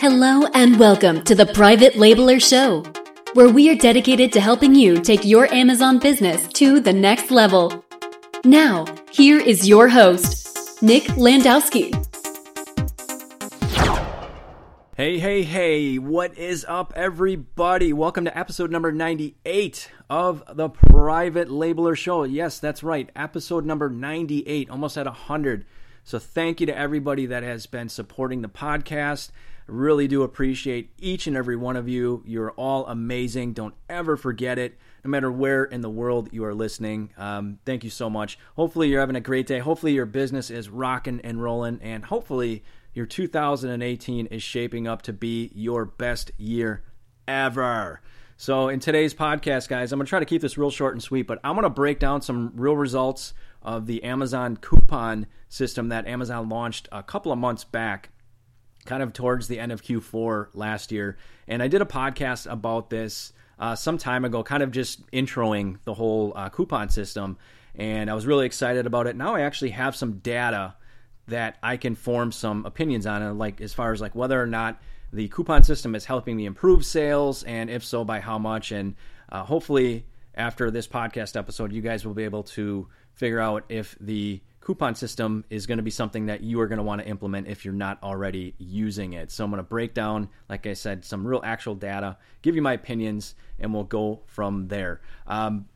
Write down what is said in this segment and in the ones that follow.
Hello and welcome to the Private Labeler Show, where we are dedicated to helping you take your Amazon business to the next level. Now, here is your host, Nick Landowski. Hey, hey, hey, what is up, everybody? Welcome to episode number 98 of the Private Labeler Show. Yes, that's right, episode number 98, almost at 100. So, thank you to everybody that has been supporting the podcast. Really do appreciate each and every one of you. You're all amazing. Don't ever forget it, no matter where in the world you are listening. Um, thank you so much. Hopefully, you're having a great day. Hopefully, your business is rocking and rolling. And hopefully, your 2018 is shaping up to be your best year ever. So, in today's podcast, guys, I'm going to try to keep this real short and sweet, but I'm going to break down some real results of the Amazon coupon system that Amazon launched a couple of months back kind of towards the end of Q4 last year. And I did a podcast about this uh, some time ago, kind of just introing the whole uh, coupon system. And I was really excited about it. Now I actually have some data that I can form some opinions on, and like as far as like whether or not the coupon system is helping me improve sales, and if so, by how much. And uh, hopefully, after this podcast episode, you guys will be able to figure out if the coupon system is going to be something that you are going to want to implement if you're not already using it. So I'm going to break down, like I said, some real actual data, give you my opinions, and we'll go from there. Um,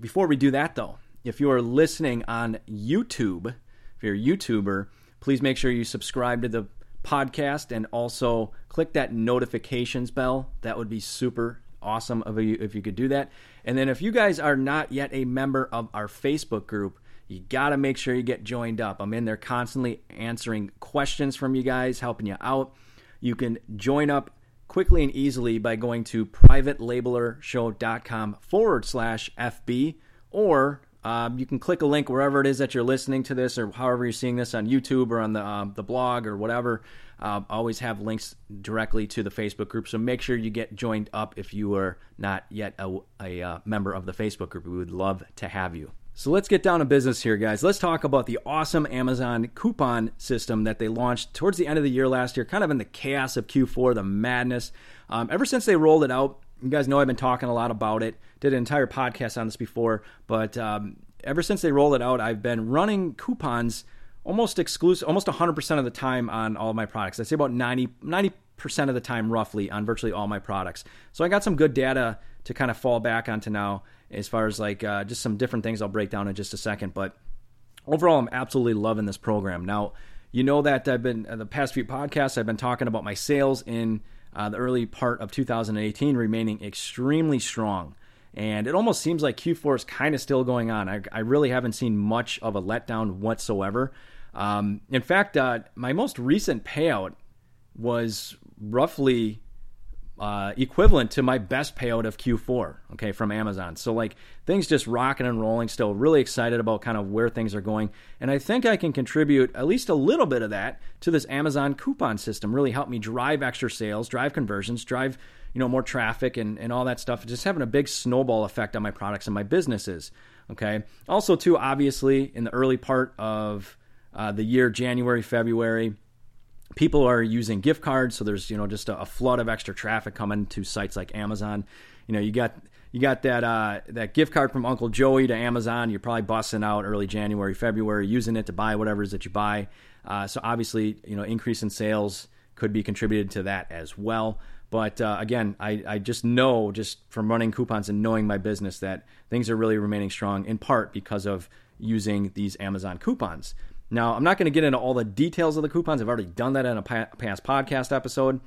before we do that, though, if you are listening on YouTube, if you're a YouTuber, please make sure you subscribe to the podcast and also click that notifications bell. That would be super awesome of you if you could do that. And then if you guys are not yet a member of our Facebook group, you got to make sure you get joined up. I'm in there constantly answering questions from you guys, helping you out. You can join up quickly and easily by going to privatelabelershow.com forward slash FB, or um, you can click a link wherever it is that you're listening to this, or however you're seeing this on YouTube or on the, um, the blog or whatever. Uh, always have links directly to the Facebook group, so make sure you get joined up if you are not yet a, a uh, member of the Facebook group. We would love to have you. So let's get down to business here, guys. Let's talk about the awesome Amazon coupon system that they launched towards the end of the year last year, kind of in the chaos of Q4, the madness. Um, ever since they rolled it out, you guys know I've been talking a lot about it. Did an entire podcast on this before, but um, ever since they rolled it out, I've been running coupons almost exclusive, almost 100% of the time on all of my products. I'd say about 90, 90% of the time, roughly, on virtually all my products. So I got some good data to kind of fall back onto now as far as like uh, just some different things I'll break down in just a second. But overall, I'm absolutely loving this program. Now, you know that I've been uh, the past few podcasts I've been talking about my sales in uh, the early part of 2018 remaining extremely strong. And it almost seems like Q4 is kind of still going on. I, I really haven't seen much of a letdown whatsoever. Um, in fact, uh, my most recent payout was roughly uh, equivalent to my best payout of Q4, okay, from Amazon. So, like, things just rocking and rolling still. Really excited about kind of where things are going. And I think I can contribute at least a little bit of that to this Amazon coupon system. Really help me drive extra sales, drive conversions, drive, you know, more traffic and, and all that stuff. Just having a big snowball effect on my products and my businesses, okay. Also, too, obviously, in the early part of uh, the year, January, February, people are using gift cards, so there's you know just a, a, flood of extra traffic coming to sites like Amazon. You know, you got you got that uh, that gift card from Uncle Joey to Amazon. You're probably busting out early January, February, using it to buy whatever it is that you buy. Uh, so obviously, you know, increase in sales could be contributed to that as well. But uh, again, I, I just know just from running coupons and knowing my business that things are really remaining strong in part because of using these Amazon coupons. Now, I'm not going to get into all the details of the coupons. I've already done that in a past podcast episode,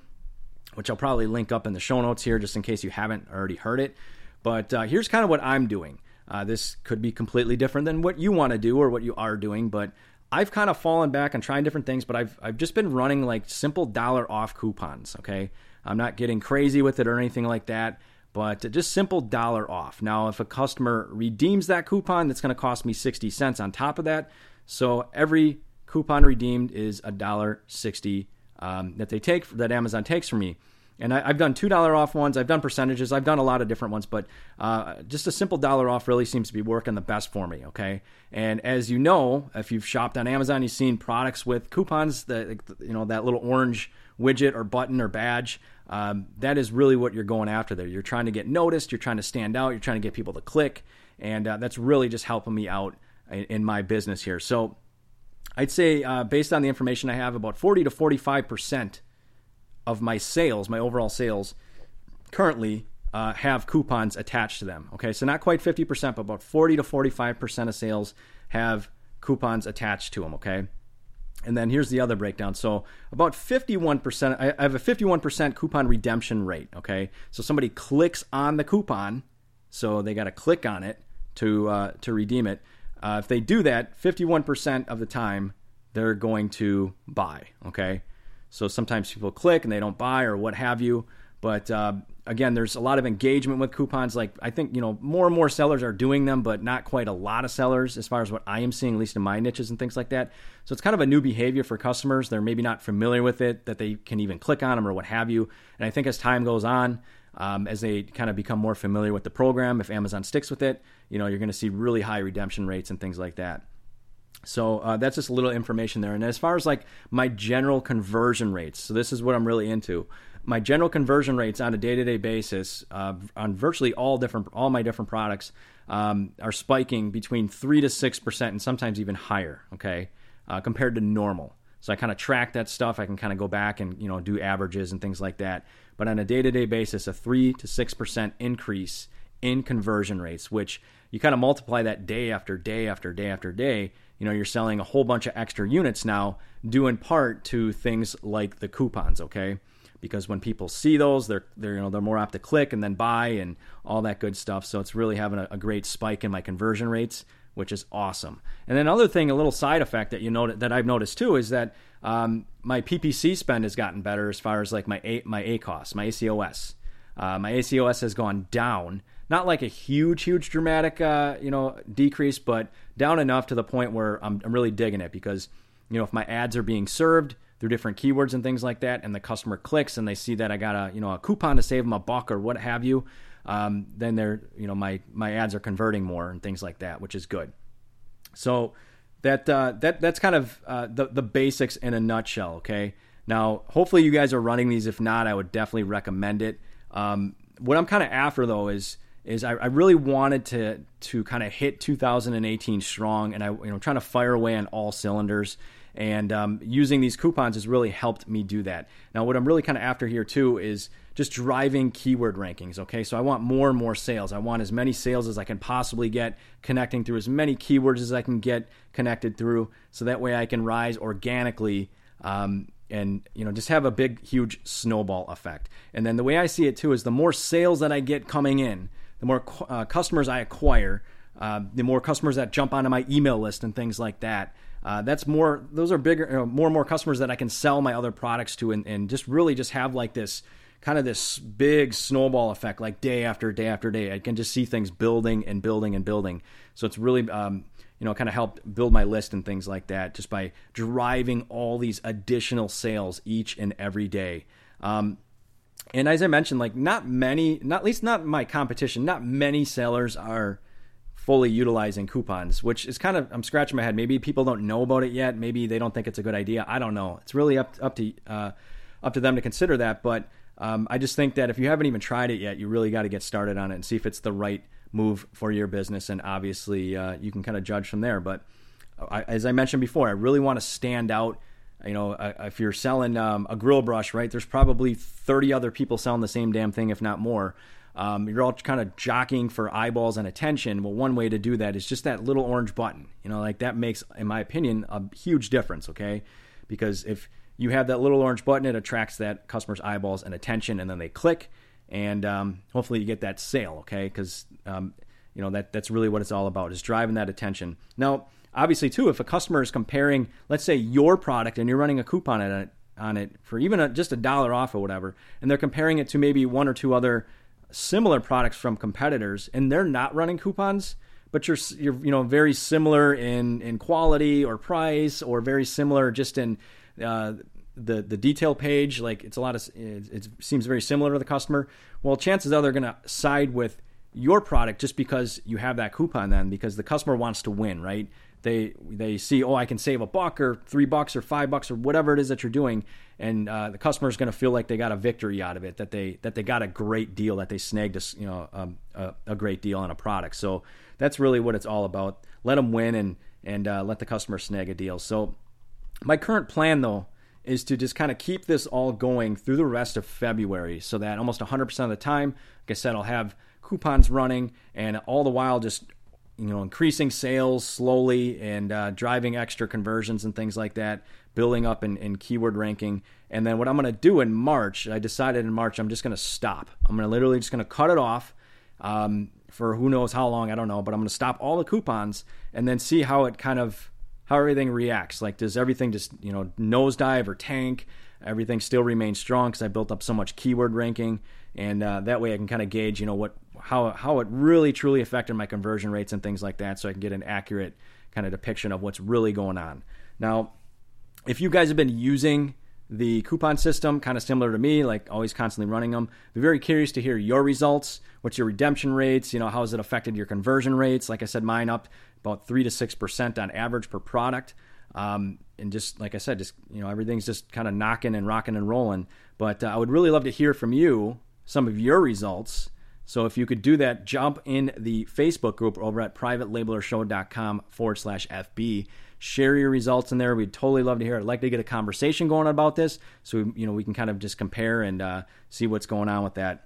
which I'll probably link up in the show notes here just in case you haven't already heard it. But uh, here's kind of what I'm doing. Uh, this could be completely different than what you want to do or what you are doing, but I've kind of fallen back on trying different things, but I've, I've just been running like simple dollar off coupons, okay? I'm not getting crazy with it or anything like that, but just simple dollar off. Now, if a customer redeems that coupon, that's going to cost me 60 cents on top of that. So every coupon redeemed is a dollar sixty um, that they take that Amazon takes from me. And I, have done two dollar off ones. I've done percentages. I've done a lot of different ones, but uh, just a simple dollar off really seems to be working the best for me. Okay, and as you know, if you've shopped on Amazon, you've seen products with coupons. That you know that little orange widget or button or badge. Um, that is really what you're going after there. You're trying to get noticed. You're trying to stand out. You're trying to get people to click, and uh, that's really just helping me out in, in my business here. So I'd say, uh, based on the information I have, about 40 to 45 percent of my sales, my overall sales, currently uh, have coupons attached to them. Okay, so not quite 50 percent, but about 40 to 45 percent of sales have coupons attached to them. Okay. And then here's the other breakdown. So about 51%, I have a 51% coupon redemption rate. Okay. So somebody clicks on the coupon. So they got to click on it to, uh, to redeem it. Uh, if they do that, 51% of the time, they're going to buy. Okay. So sometimes people click and they don't buy or what have you. But uh, again, there's a lot of engagement with coupons. Like I think you know more and more sellers are doing them, but not quite a lot of sellers as far as what I am seeing, at least in my niches and things like that. So it's kind of a new behavior for customers. They're maybe not familiar with it, that they can even click on them or what have you. And I think as time goes on, um, as they kind of become more familiar with the program, if Amazon sticks with it, you know, you're going to see really high redemption rates and things like that. So uh, that's just a little information there. And as far as like my general conversion rates, so this is what I'm really into. My general conversion rates on a day-to-day basis uh, on virtually all different all my different products um, are spiking between three to six percent and sometimes even higher. Okay, uh, compared to normal. So I kind of track that stuff. I can kind of go back and you know do averages and things like that. But on a day-to-day basis, a three to six percent increase in conversion rates, which you kind of multiply that day after day after day after day you know you're selling a whole bunch of extra units now due in part to things like the coupons okay because when people see those they're they're you know they're more apt to click and then buy and all that good stuff so it's really having a, a great spike in my conversion rates which is awesome. And then another thing a little side effect that you know that I've noticed too is that um, my PPC spend has gotten better as far as like my a, my ACOS my ACOS uh, my ACOS has gone down not like a huge, huge dramatic, uh, you know, decrease, but down enough to the point where I'm, I'm really digging it because, you know, if my ads are being served through different keywords and things like that, and the customer clicks and they see that I got a, you know, a coupon to save them a buck or what have you, um, then they're, you know, my my ads are converting more and things like that, which is good. So that uh, that that's kind of uh, the the basics in a nutshell. Okay. Now, hopefully, you guys are running these. If not, I would definitely recommend it. Um, what I'm kind of after though is is I, I, really wanted to to kind of hit 2018 strong, and I you know trying to fire away on all cylinders. And um, using these coupons has really helped me do that. Now, what I'm really kind of after here too is just driving keyword rankings. Okay, so I want more and more sales. I want as many sales as I can possibly get, connecting through as many keywords as I can get connected through, so that way I can rise organically. Um, and you know just have a big huge snowball effect and then the way i see it too is the more sales that i get coming in the more uh, customers I acquire, uh, the more customers that jump onto my email list and things like that. Uh, that's more; those are bigger, you know, more and more customers that I can sell my other products to, and, and just really just have like this kind of this big snowball effect, like day after day after day. I can just see things building and building and building. So it's really, um, you know, kind of helped build my list and things like that just by driving all these additional sales each and every day. Um, and as I mentioned, like not many, not at least not my competition, not many sellers are fully utilizing coupons, which is kind of I'm scratching my head. Maybe people don't know about it yet. Maybe they don't think it's a good idea. I don't know. It's really up up to uh, up to them to consider that. But um, I just think that if you haven't even tried it yet, you really got to get started on it and see if it's the right move for your business. And obviously, uh, you can kind of judge from there. But I, as I mentioned before, I really want to stand out you know, uh, if you're selling um, a grill brush, right, there's probably 30 other people selling the same damn thing, if not more. Um, you're all kind of jockeying for eyeballs and attention. Well, one way to do that is just that little orange button. You know, like that makes, in my opinion, a huge difference. Okay, because if you have that little orange button, it attracts that customer's eyeballs and attention, and then they click, and um, hopefully you get that sale. Okay, because um, you know that that's really what it's all about is driving that attention. Now obviously too if a customer is comparing let's say your product and you're running a coupon on it on it for even a, just a dollar off or whatever and they're comparing it to maybe one or two other similar products from competitors and they're not running coupons but you're you're you know very similar in in quality or price or very similar just in uh, the the detail page, like it's a lot of it, it seems very similar to the customer. Well, chances are they're going to side with your product just because you have that coupon then because the customer wants to win, right? They they see oh I can save a buck or three bucks or five bucks or whatever it is that you're doing, and uh, the customer is going to feel like they got a victory out of it that they that they got a great deal that they snagged a you know um, a, a, great deal on a product. So that's really what it's all about. Let them win and and uh, let the customer snag a deal. So my current plan though is to just kind of keep this all going through the rest of February so that almost 100% of the time, like I said, I'll have coupons running and all the while just you know increasing sales slowly and uh, driving extra conversions and things like that building up in, in keyword ranking. And then what i'm going to do in march i decided in march i'm just going to stop. I'm going to literally just going to cut it off um, for who knows how long i don't know but i'm going to stop all the coupons and then see how it kind of how everything reacts. Like does everything just you know nosedive or tank? Everything still remains strong because i built up so much keyword ranking and uh, that way i can kind of gauge you know what how how it really truly affected my conversion rates and things like that, so I can get an accurate kind of depiction of what's really going on. Now, if you guys have been using the coupon system, kind of similar to me, like always constantly running them. Be very curious to hear your results. What's your redemption rates? You know, how has it affected your conversion rates? Like I said, mine up about three to six percent on average per product. Um, and just like I said, just you know, everything's just kind of knocking and rocking and rolling. But uh, I would really love to hear from you some of your results so if you could do that, jump in the Facebook group over at privatelabelershow.com forward slash FB. Share your results in there. We'd totally love to hear. I'd like to get a conversation going about this, so you know we can kind of just compare and uh, see what's going on with that.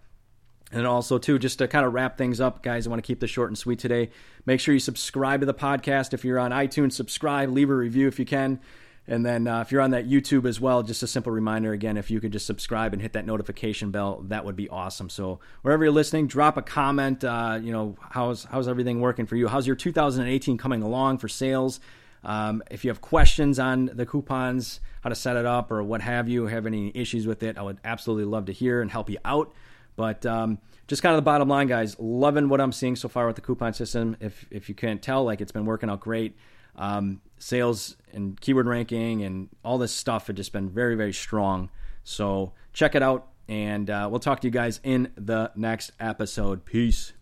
And also, too, just to kind of wrap things up, guys, I want to keep this short and sweet today. Make sure you subscribe to the podcast. If you're on iTunes, subscribe, leave a review if you can. And then uh, if you're on that YouTube as well, just a simple reminder again, if you could just subscribe and hit that notification bell, that would be awesome. So wherever you're listening, drop a comment. Uh, you know, how's how's everything working for you? How's your 2018 coming along for sales? Um, if you have questions on the coupons, how to set it up, or what have you, have any issues with it, I would absolutely love to hear and help you out. But um, just kind of the bottom line, guys, loving what I'm seeing so far with the coupon system. If if you can't tell, like it's been working out great. Um, sales and keyword ranking and all this stuff have just been very, very strong. So check it out, and uh, we'll talk to you guys in the next episode. Peace.